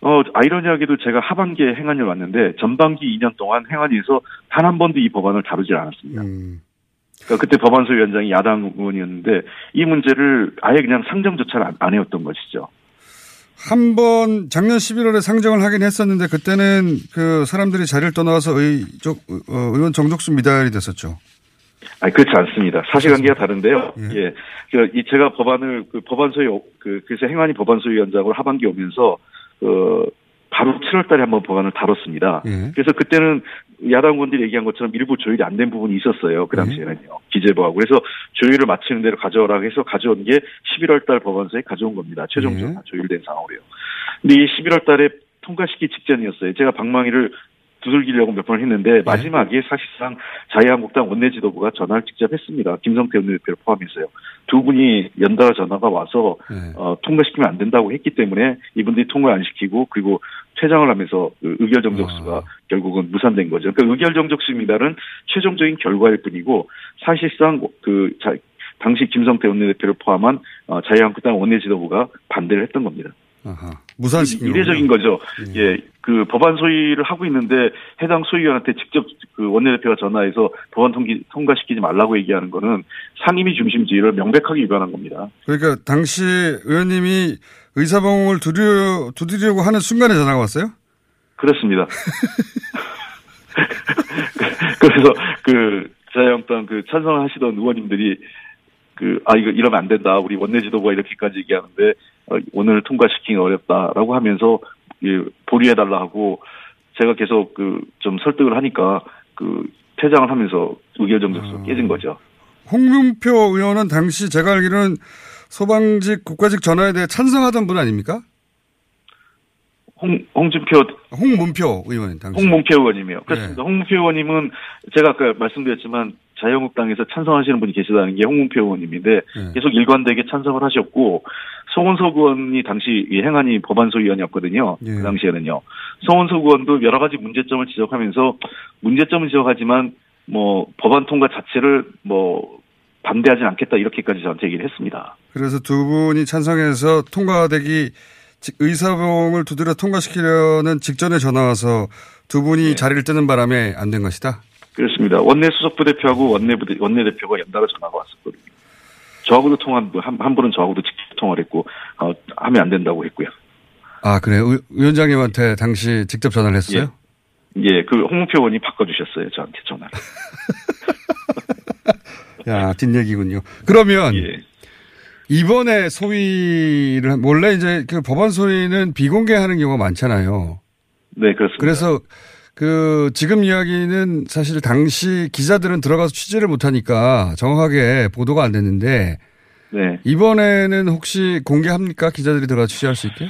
어 아이러니하게도 제가 하반기에 행안위를 왔는데 전반기 2년 동안 행안위에서 단 한 번도 이 법안을 다루질 않았습니다. 그러니까 그때 법안소위원장이 야당 의원이었는데 이 문제를 아예 그냥 상정조차 안, 안 해왔던 것이죠. 한 번 작년 11월에 상정을 하긴 했었는데 그때는 그 사람들이 자리를 떠나서 의적 어, 의원 정족수 미달이 됐었죠. 아니 그렇지 않습니다. 사실관계가 다른데요. 예, 그, 이 제가 법안을 그 법안소위 그 그래서 행안위 법안소위원장으로 하반기 오면서 그 바로 7월달에 한번 법안을 다뤘습니다. 그래서 그때는 야당 의원들이 얘기한 것처럼 일부 조율이 안 된 부분이 있었어요. 그 당시에는요. 기재부하고. 그래서 조율을 마치는 대로 가져오라고 해서 가져온 게 11월달 법안서에 가져온 겁니다. 최종적으로 다 조율된 상황으로요. 근데 이 11월달에 통과시키 직전이었어요. 제가 방망이를 두들기려고 몇 번 했는데 마지막에 사실상 자유한국당 원내 지도부가 전화를 직접 했습니다. 김성태 원내대표를 포함해서요. 두 분이 연달아 전화가 와서 어, 통과시키면 안 된다고 했기 때문에 이분들이 통과 안 시키고 그리고 퇴장을 하면서 그 의결 정적수가 결국은 무산된 거죠. 그러니까 의결 정적수입니다는 최종적인 결과일 뿐이고 사실상 그 자, 당시 김성태 원내대표를 포함한 어, 자유한국당 원내 지도부가 반대를 했던 겁니다. 무산시킨 이례적인 거죠. 예, 그 법안 소위를 하고 있는데 해당 소위원한테 직접 그 원내대표가 전화해서 법안 통기, 통과시키지 말라고 얘기하는 거는 상임위 중심주의를 명백하게 위반한 겁니다. 그러니까 당시 의원님이 의사봉을 두드려, 두드리려고 하는 순간에 전화가 왔어요? 그렇습니다. *laughs* 그래서 그 자유한국당 그 찬성하시던 의원님들이 그, 아, 이거 이러면 안 된다. 우리 원내 지도부가 이렇게까지 얘기하는데, 어, 오늘 통과시키기 어렵다라고 하면서, 예, 보류해달라 하고, 제가 계속 그, 좀 설득을 하니까, 그, 퇴장을 하면서 의결 정적수가 깨진 거죠. 홍문표 의원은 당시 제가 알기로는 소방직 국가직 전화에 대해 찬성하던 분 아닙니까? 홍, 홍준표. 홍문표 의원, 당시. 홍문표 의원님이요. 그렇습니다. 홍문표 의원님은 제가 아까 말씀드렸지만 자유한국당에서 찬성하시는 분이 계시다는 게 홍문표 의원님인데 계속 일관되게 찬성을 하셨고 송원석 의원이 당시 이 행안위 법안소위원이었거든요. 그 당시에는요. 송원석 의원도 여러 가지 문제점을 지적하면서 문제점을 지적하지만 뭐 법안 통과 자체를 뭐 반대하지 않겠다 이렇게까지 저한테 얘기를 했습니다. 그래서 두 분이 찬성해서 통과되기 직- 의사봉을 두드려 통과시키려는 직전에 전화 와서 두 분이 자리를 뜨는 바람에 안 된 것이다. 그렇습니다. 원내 수석부 대표하고 원내 부대, 원내 대표가 연달아 전화가 왔었거든요. 저하고도 통한 분, 한, 한 분은 저하고도 직접 통화를 했고 어, 하면 안 된다고 했고요. 아 그래요? 의- 위원장님한테 당시 직접 전화를 했어요? 예, 그 홍문표 의원이 바꿔주셨어요 저한테 전화를. *laughs* 야 뒷얘기군요. 그러면 예. 이번에 소위를 한- 원래 이제 그 법안 소위는 비공개하는 경우가 많잖아요. 네, 그렇습니다. 그래서 그 지금 이야기는 사실 당시 기자들은 들어가서 취재를 못하니까 정확하게 보도가 안 됐는데 네. 이번에는 혹시 공개합니까? 기자들이 들어가 취재할 수 있게?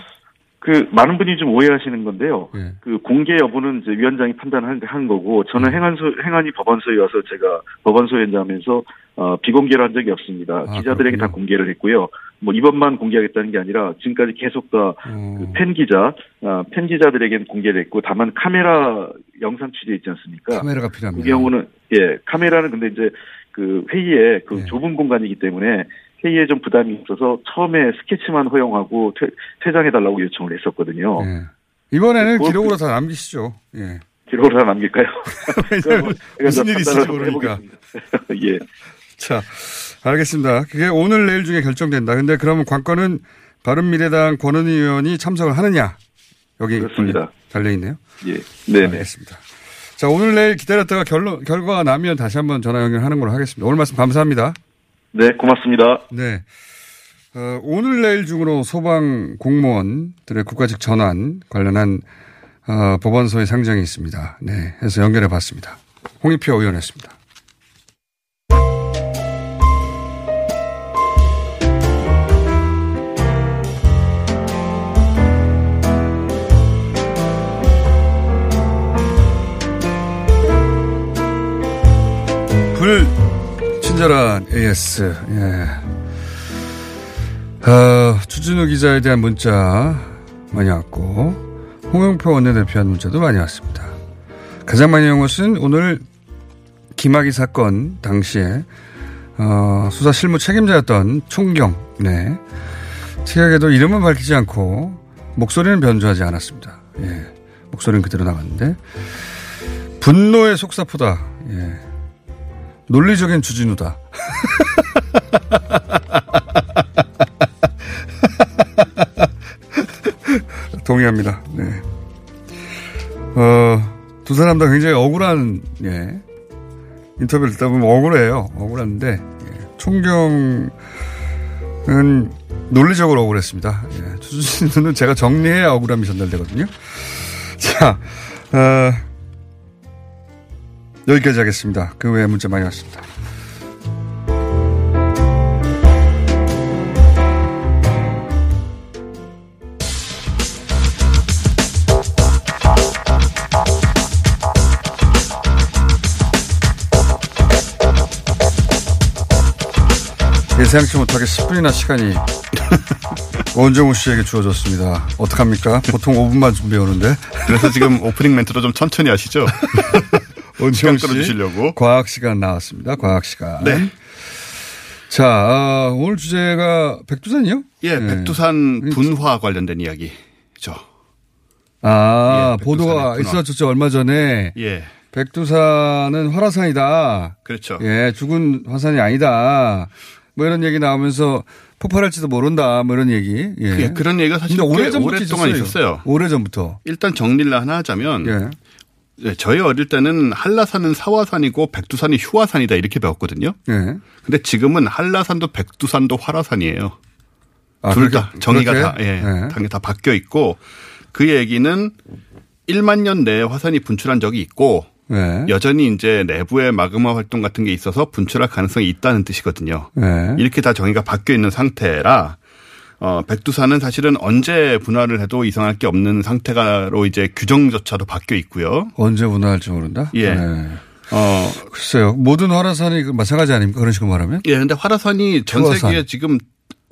그 많은 분이 좀 오해하시는 건데요. 예. 그 공개 여부는 이제 위원장이 판단한 한 거고 음. 저는 행안소 행안위 법원소에 와서 제가 법원소 현장하면서 어, 비공개를 한 적이 없습니다. 아, 기자들에게 다 공개를 했고요. 뭐 이번만 공개하겠다는 게 아니라 지금까지 계속 어. 다팬 기자, 어, 팬 기자들에게는 공개를 했고 다만 카메라 영상 취재 있지 않습니까? 카메라가 그 필요합니다. 경우는 예 카메라는 근데 이제 그 회의에 그 예. 좁은 공간이기 때문에 회의에 좀 부담이 있어서 처음에 스케치만 허용하고 퇴, 퇴장해달라고 요청을 했었거든요. 예. 이번에는 그거- 기록으로 다 남기시죠. 예. 기록으로 하나 남길까요? *laughs* 제가 무슨 좀 일이 있을지 모르니까. *laughs* 예. 자, 알겠습니다. 그게 오늘 내일 중에 결정된다. 근데 그러면 관건은 바른미래당 권은희 의원이 참석을 하느냐? 여기 그렇습니다. 달려 있네요. 예. 네. 알겠습니다. 자, 오늘 내일 기다렸다가 결론, 결과가 나면 다시 한번 전화 연결하는 걸로 하겠습니다. 오늘 말씀 감사합니다. 네, 고맙습니다. 네. 어, 오늘 내일 중으로 소방 공무원들의 국가직 전환 관련한 어, 법원서의 상정이 있습니다. 네. 해서 연결해 봤습니다. 홍익표 의원이었습니다. 불 친절한 AS. 예. 어, 추진우 기자에 대한 문자 많이 왔고, 홍영표 원내대표한 문자도 많이 왔습니다. 가장 많이 온 것은 오늘 김학의 사건 당시에, 어, 수사 실무 책임자였던 총경, 네. 특이하게도 이름은 밝히지 않고, 목소리는 변조하지 않았습니다. 예. 목소리는 그대로 나갔는데, 분노의 속사포다. 예. 논리적인 주진우다. *laughs* 동의합니다. 네. 어, 두 사람 다 굉장히 억울한, 예. 인터뷰를 듣다 보면 억울해요. 억울한데, 예. 총경은 논리적으로 억울했습니다. 예. 주진우는 제가 정리해야 억울함이 전달되거든요. 자, 어, 여기까지 하겠습니다. 그 외에 문자 많이 왔습니다. 예상치 못하게 10분이나 시간이 *laughs* 원정우 씨에게 주어졌습니다. 어떡합니까? 보통 5분만 준비해 오는데. 그래서 지금 오프닝 멘트로 좀 천천히 하시죠. *laughs* 시간 씨. 끌어주시려고. 과학 시간 나왔습니다. 과학 시간. 네. 자, 아, 오늘 주제가 백두산이요? 예, 네. 백두산 분화 관련된 이야기죠. 아, 예, 보도가 분화. 있었죠. 얼마 전에. 예. 백두산은 화라산이다. 그렇죠. 예, 죽은 화산이 아니다. 뭐 이런 얘기 나오면서 폭발할지도 모른다. 뭐 이런 얘기. 예. 그런 얘기가 사실 오래전부터 오랫동안 있었어요. 있었어요. 오래 전부터. 일단 정리를 하나 하자면 예. 네, 저희 어릴 때는 한라산은 사화산이고 백두산이 휴화산이다 이렇게 배웠거든요. 예. 근데 지금은 한라산도 백두산도 화라산이에요. 아, 둘 그렇게- 다 정의가 그렇게? 다 예, 네. 당연히 다 바뀌어 있고 그 얘기는 1만 년 내에 화산이 분출한 적이 있고 네. 여전히 이제 내부의 마그마 활동 같은 게 있어서 분출할 가능성이 있다는 뜻이거든요. 네. 이렇게 다 정의가 바뀌어 있는 상태라 어, 백두산은 사실은 언제 분화를 해도 이상할 게 없는 상태가로 이제 규정조차도 바뀌어 있고요. 언제 분화할지 모른다? 예. 네. 어, 글쎄요. 모든 화라산이 그 마찬가지 아닙니까? 그런 식으로 말하면? 예, 근데 화라산이 전. 세계에 지금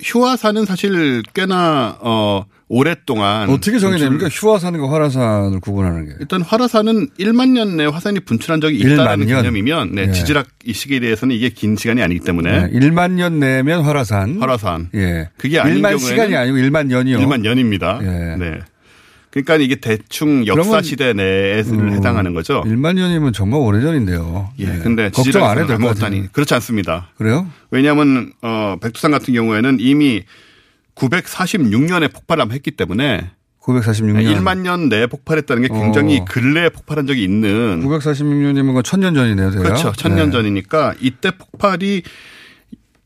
휴화산은 사실 꽤나 어 오랫동안 어떻게 정해냅니까? 휴화산과 활화산을 구분하는 게. 일단 활화산은 1만 년 내에 화산이 분출한 적이 있다는 1만 년? 개념이면 네, 예. 지질학 이 시기에 대해서는 이게 긴 시간이 아니기 때문에 네. 1만 년 내면 활화산. 활화산. 예. 그게 아닌 1만 경우에는 시간이 아니고 1만 년이요. 1만 년입니다. 예. 네. 그러니까 이게 대충 역사 시대 내에 음, 해당하는 거죠. 1만 년이면 정말 오래전인데요. 예. 네. 근데 걱정 안 해도 아무것도. 아니 그렇지 않습니다. 그래요? 왜냐하면 어 백두산 같은 경우에는 이미 946년에 폭발을 했기 때문에 946년. 1만 년 내에 폭발했다는 게 굉장히 어. 근래에 폭발한 적이 있는 946년이면 건 천년 전이네요. 제가. 그렇죠. 천년 네. 전이니까 이때 폭발이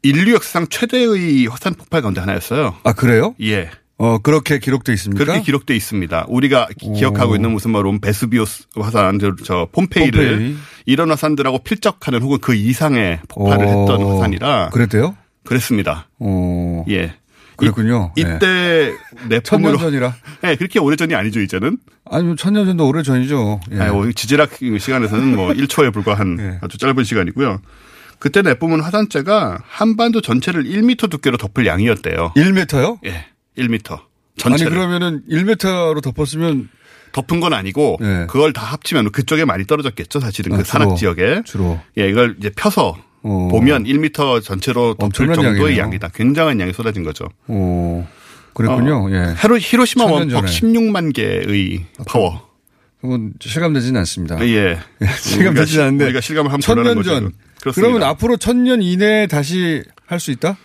인류 역사상 최대의 화산 폭발 가운데 하나였어요. 아 그래요? 예. 어 그렇게 기록돼 있습니까? 그렇게 기록돼 있습니다. 우리가 기- 기억하고 있는 무슨 뭐 롬, 베스비오스 화산, 저, 저 폼페이를 폼페이. 이런 화산들하고 필적하는 혹은 그 이상의 폭발을 어, 했던 화산이라 그랬대요? 그랬습니다. 어. 예. 그랬군요. 이, 예. 이때 내품으로 천년 전이라. *laughs* 예, 그렇게 오래 전이 아니죠, 이제는. 아니 천년 전도 오래 전이죠. 예. 아니, 뭐 지질학 시간에서는 뭐 1초에 불과한 *laughs* 예. 아주 짧은 시간이고요. 그때 내뿜은 화산재가 한반도 전체를 1m 두께로 덮을 양이었대요. 1m요? 예, 1m. 아니 전체를. 그러면은 1m로 덮었으면 덮은 건 아니고 예. 그걸 다 합치면 그쪽에 많이 떨어졌겠죠, 사실은 아, 그. 산악 지역에. 주로 예, 이걸 이제 펴서 어. 보면 1m 전체로 덮을 엄청난 정도의 양이네요. 양이다. 굉장한 양이 쏟아진 거죠. 오. 그랬군요. 어, 예. 히로, 히로시마 원폭 전에. 16만 개의 파워. 그건 실감되지는 않습니다. 예. 실감되지 않는데 우리가 실감을 한번 천년. 전. 그렇습니다. 그러면 앞으로 천년 이내에 다시 할 수 있다?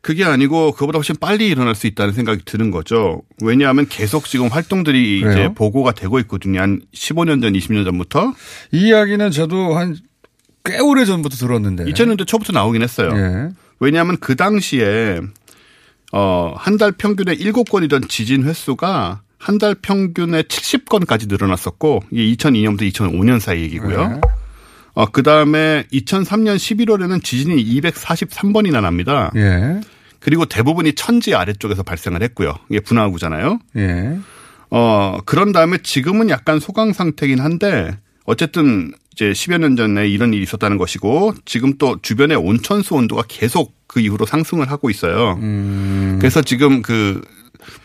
그게 아니고 그보다 훨씬 빨리 일어날 수 있다는 생각이 드는 거죠. 왜냐하면 계속 지금 활동들이 이제 그래요? 보고가 되고 있거든요. 한 15년 전, 20년 전부터. 이 이야기는 저도 한 꽤 오래 전부터 들었는데. 2000년대 초부터 나오긴 했어요. 예. 왜냐하면 그 당시에 어, 한 달 평균에 7건이던 지진 횟수가 한 달 평균에 70건까지 늘어났었고 이게 2002년부터 2005년 사이 얘기고요. 네. 어, 그 다음에 2003년 11월에는 지진이 243번이나 납니다. 예. 그리고 대부분이 천지 아래쪽에서 발생을 했고요. 이게 분화구잖아요. 예. 어, 그런 다음에 지금은 약간 소강 상태긴 한데 어쨌든 이제 10여 년 전에 이런 일이 있었다는 것이고 지금 또 주변의 온천수 온도가 계속 그 이후로 상승을 하고 있어요. 음. 그래서 지금 그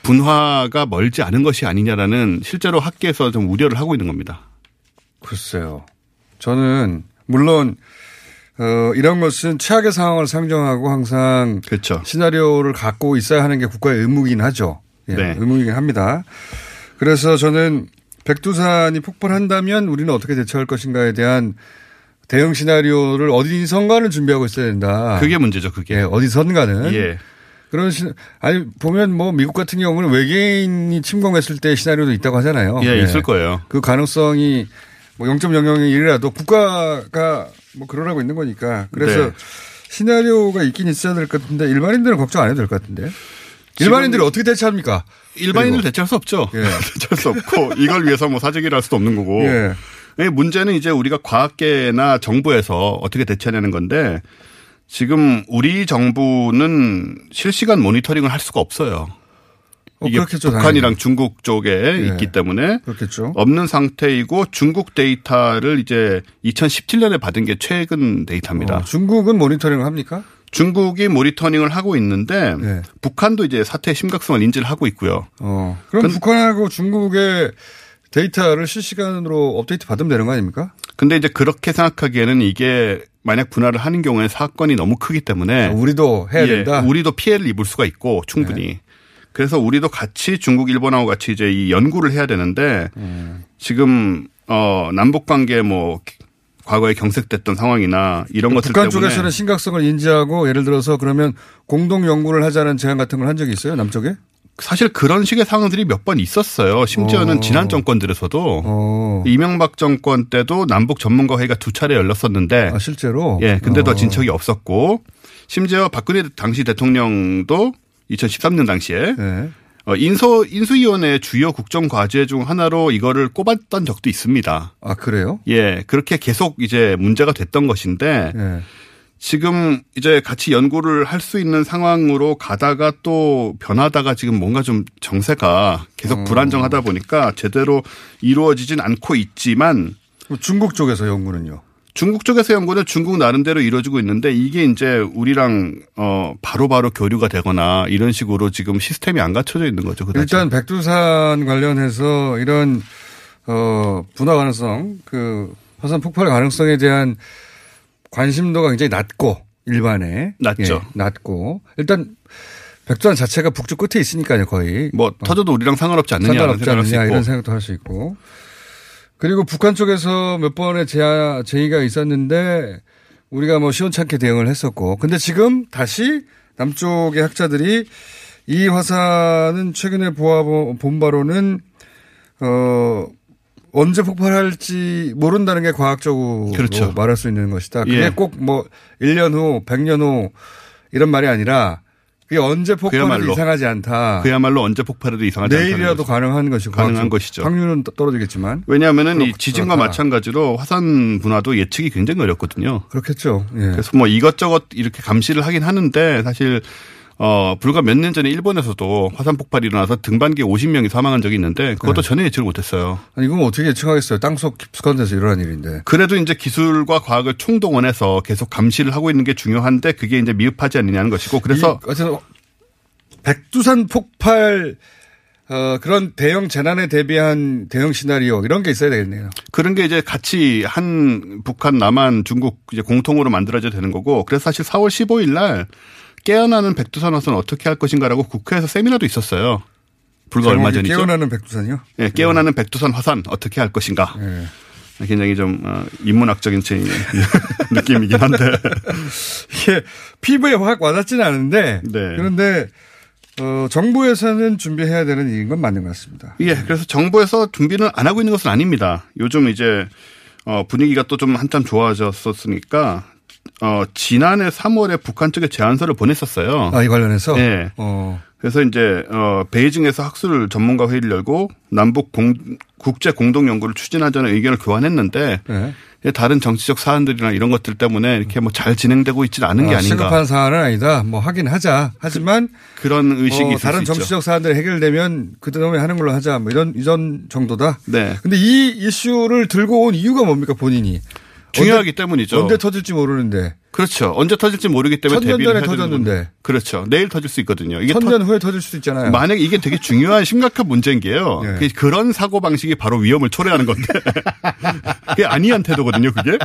분화가 멀지 않은 것이 아니냐라는 실제로 학계에서 좀 우려를 하고 있는 겁니다. 글쎄요. 저는 물론 어, 이런 것은 최악의 상황을 상정하고 항상 그렇죠. 시나리오를 갖고 있어야 하는 게 국가의 의무긴 하죠. 예, 네. 의무이긴 합니다. 그래서 저는 백두산이 폭발한다면 우리는 어떻게 대처할 것인가에 대한 대응 시나리오를 어디선가는 준비하고 있어야 된다. 그게 문제죠, 그게. 예, 어디선가는. 예. 그런 시, 아니 보면 뭐 미국 같은 경우는 외계인이 침공했을 때 시나리오도 있다고 하잖아요. 예, 있을 거예요. 그 가능성이 뭐 0.001이라도 국가가 뭐 그러라고 있는 거니까. 그래서 네. 시나리오가 있긴 있어야 될 것 같은데 일반인들은 걱정 안 해도 될 것 같은데. 일반인들이 어떻게 대처합니까? 그리고. 대체할 수 없죠. 예. *laughs* 대체할 수 없고 이걸 위해서 뭐 사재기를 할 수도 없는 거고. 예. 예, 문제는 이제 우리가 과학계나 정부에서 어떻게 대처하냐는 건데 지금 우리 정부는 실시간 모니터링을 할 수가 없어요. 어, 이게 그렇겠죠, 북한이랑 당연히. 중국 쪽에 예. 있기 때문에 그렇겠죠. 없는 상태이고 중국 데이터를 이제 2017년에 받은 게 최근 데이터입니다. 어, 중국은 모니터링을 합니까? 중국이 모니터링을 하고 있는데 예. 북한도 이제 사태의 심각성을 인지를 하고 있고요. 어. 그럼 북한하고 중국의 데이터를 실시간으로 업데이트 받으면 되는 거 아닙니까? 근데 이제 그렇게 생각하기에는 이게 만약 분할을 하는 경우에 사건이 너무 크기 때문에 우리도 해야 예, 된다. 우리도 피해를 입을 수가 있고 충분히. 그래서 우리도 같이 중국, 일본하고 같이 이제 이 연구를 해야 되는데 음. 지금 어 남북 관계 뭐 과거에 경색됐던 상황이나 이런 것들 북한 때문에 쪽에서는 심각성을 인지하고 예를 들어서 그러면 공동 연구를 하자는 제안 같은 걸 한 적이 있어요 남쪽에? 사실 그런 식의 상황들이 몇 번 있었어요. 심지어는 어. 지난 정권들에서도 어. 이명박 정권 때도 남북 전문가 회의가 두 차례 열렸었는데 아, 실제로? 예, 근데도 어. 진척이 없었고 심지어 박근혜 당시 대통령도 2013년 당시에 네. 어, 인서 인수위원회 주요 국정 과제 중 하나로 이거를 꼽았던 적도 있습니다. 아 그래요? 예, 그렇게 계속 이제 문제가 됐던 것인데 예. 지금 이제 같이 연구를 할 수 있는 상황으로 가다가 또 변하다가 지금 뭔가 좀 정세가 계속 음. 불안정하다 보니까 제대로 이루어지진 않고 있지만 중국 쪽에서 연구는요? 중국 쪽에서 연구는 중국 나름대로 이루어지고 있는데 이게 이제 우리랑 어 바로 바로 교류가 되거나 이런 식으로 지금 시스템이 안 갖춰져 있는 거죠. 그다지. 일단 백두산 관련해서 이런 어 분화 가능성, 그 화산 폭발 가능성에 대한 관심도가 굉장히 낮고 일반에 낮죠. 예, 낮고 일단 백두산 자체가 북쪽 끝에 있으니까요, 거의. 뭐 터져도 우리랑 상관없지 않느냐 상관없지 않느냐. 이런 생각도 할 수 있고. 그리고 북한 쪽에서 몇 번의 제하, 제의가 있었는데 우리가 뭐 시원찮게 대응을 했었고. 근데 지금 다시 남쪽의 학자들이 이 화산은 최근에 보아 본 바로는 어 언제 폭발할지 모른다는 게 과학적으로 그렇죠. 말할 수 있는 것이다. 그게 예. 꼭뭐 1년 후, 100년 후 이런 말이 아니라 그게 언제 폭발해도. 이상하지 않다. 그야말로 언제 폭발해도 이상하지 않다는 내일이라도. 가능한 것이고 가능한. 것이죠. 확률은 떠- 떨어지겠지만 왜냐하면은 이 지진과 그렇다. 마찬가지로 화산 분화도 예측이 굉장히 어렵거든요. 그렇겠죠. 예. 그래서 뭐 이것저것 이렇게 감시를 하긴 하는데 사실 어 불과 몇 년 전에 일본에서도 화산 폭발이 일어나서 등반기에 50명이 사망한 적이 있는데 그것도 네. 전혀 예측을 못했어요. 아니, 이건 어떻게 예측하겠어요. 땅속 깊숙한 데서 일어난 일인데. 그래도 이제 기술과 과학을 총동원해서 계속 감시를 하고 있는 게 중요한데 그게 이제 미흡하지 않느냐는 것이고 그래서 이, 어쨌든 백두산 폭발 어, 그런 대형 재난에 대비한 대형 시나리오 이런 게 있어야 되겠네요. 그런 게 이제 같이 한 북한, 남한, 중국 이제 공통으로 만들어져야 되는 거고 그래서 사실 4월 15일 날 깨어나는 백두산 화산 어떻게 할 것인가라고 국회에서 세미나도 있었어요. 불과 얼마 전이죠. 깨어나는 백두산이요? 예, 깨어나는 백두산 화산 어떻게 할 것인가. 예. 굉장히 좀 어, 인문학적인 제 *laughs* 느낌이긴 한데 *laughs* 이게 피부에 확 와닿지는 않은데 네. 그런데 어, 정부에서는 준비해야 되는 일인 건 맞는 것 같습니다. 예, 그래서 정부에서 준비는 안 하고 있는 것은 아닙니다. 요즘 이제 어, 분위기가 또 좀 한참 좋아졌었으니까 어, 지난해 3월에 북한 쪽에 제안서를 보냈었어요. 아, 이 관련해서? 네. 어. 그래서 이제 어, 베이징에서 학술 전문가 회의를 열고 남북 공, 국제 공동 연구를 추진하자는 의견을 교환했는데 네. 다른 정치적 사안들이나 이런 것들 때문에 이렇게 뭐 잘 진행되고 있지는 않은 게 아, 아닌가. 시급한 사안은 아니다. 뭐 하긴 하자. 하지만 그 런 의식이 어, 있을 다른. 정치적 사안들이 해결되면 그다음에 하는 걸로 하자. 뭐 이런 이전 정도다. 네. 근데 이 이슈를 들고 온 이유가 뭡니까 본인이? 중요하기 언제, 때문이죠. 언제 터질지 모르는데. 그렇죠. 언제 터질지 모르기 때문에 천년 전에 터졌는데. 겁니다. 그렇죠. 내일 터질 수 있거든요. 이게 천년 후에 터질 수도 있잖아요. 만약 이게 되게 중요한 심각한 문제인 게요. *laughs* 네. 그- 그런 사고 방식이 바로 위험을 초래하는 건데 *laughs* 그게 아니한 태도거든요. 그게.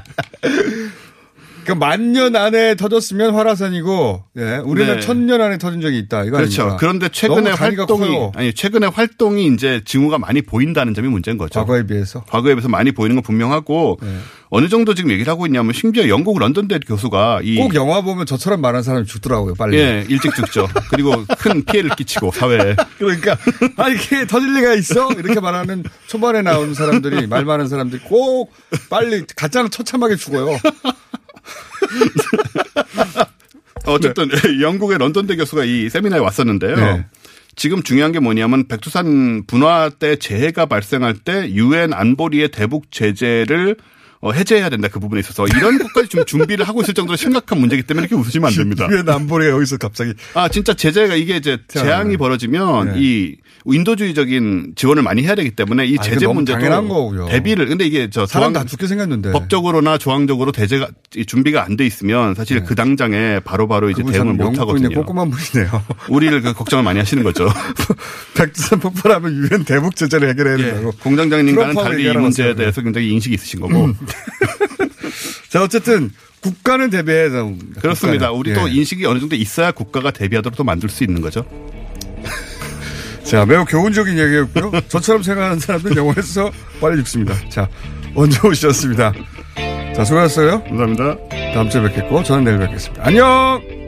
그러니까 만년 안에 터졌으면 활화산이고, 예, 우리는 네. 천년 안에 터진 적이 있다. 이거 그렇죠. 아닙니까? 그런데 최근에 활동이 커요. 아니 최근에 활동이 이제 징후가 많이 보인다는 점이 문제인 거죠. 과거에 비해서. 과거에 비해서 많이 보이는 건 분명하고 네. 어느 정도 지금 얘기를 하고 있냐면 심지어 영국 런던대 교수가 이꼭 영화 보면 저처럼 말하는 사람이 죽더라고요, 빨리. 예, 일찍 죽죠. 그리고 큰 피해를 끼치고 사회에. *laughs* 그러니까 아 이게 터질 리가 있어 이렇게 말하는 초반에 나오는 사람들이 말 많은 사람들이 꼭 빨리 가장 처참하게 죽어요. *laughs* 어쨌든 *laughs* 영국의 런던 대 교수가 이 세미나에 왔었는데요. 네. 지금 중요한 게 뭐냐면 백두산 분화 때 재해가 발생할 때 유엔 안보리의 대북 제재를 어, 해제해야 된다 그 부분에 있어서 이런 것까지 좀 준비를 하고 있을 정도로 심각한 문제이기 때문에 이렇게 웃으시면 안 됩니다. *laughs* 유엔 안보리가 여기서 갑자기 아 진짜 제재가 이게 이제 재앙이 벌어지면 네. 이 인도주의적인 지원을 많이 해야 되기 때문에 이 아, 제재 너무 문제도 당연한 거고요. 대비를 근데 이게 저 사람 다 죽게 생겼는데 법적으로나 조항적으로 대제가 이 준비가 안 돼 있으면 사실 그 당장에 바로바로 이제 그분 대응을 참못 하거든요. 꼼꼼한 분이네요. *laughs* 우리를 그 걱정을 많이 하시는 거죠. *laughs* 백두산 폭발하면 유엔 대북 제재를 해결해야 된다고. 공장장님과는 트럼프하고 달리 이 문제에. 대해서 굉장히 인식이 있으신 거고. *laughs* 자 어쨌든 국가는 대비해야 됩니다. 그렇습니다. 국가는. 우리 또 예. 인식이 어느 정도 있어야 국가가 대비하도록 또 만들 수 있는 거죠. *laughs* 자, 매우 교훈적인 얘기였고요. 저처럼 생각하는 사람들은 영화에서 빨리 죽습니다. 자, 언제 오셨습니다. 자, 수고하셨어요. 감사합니다. 다음 주에 뵙겠고, 저는 내일 뵙겠습니다. 안녕!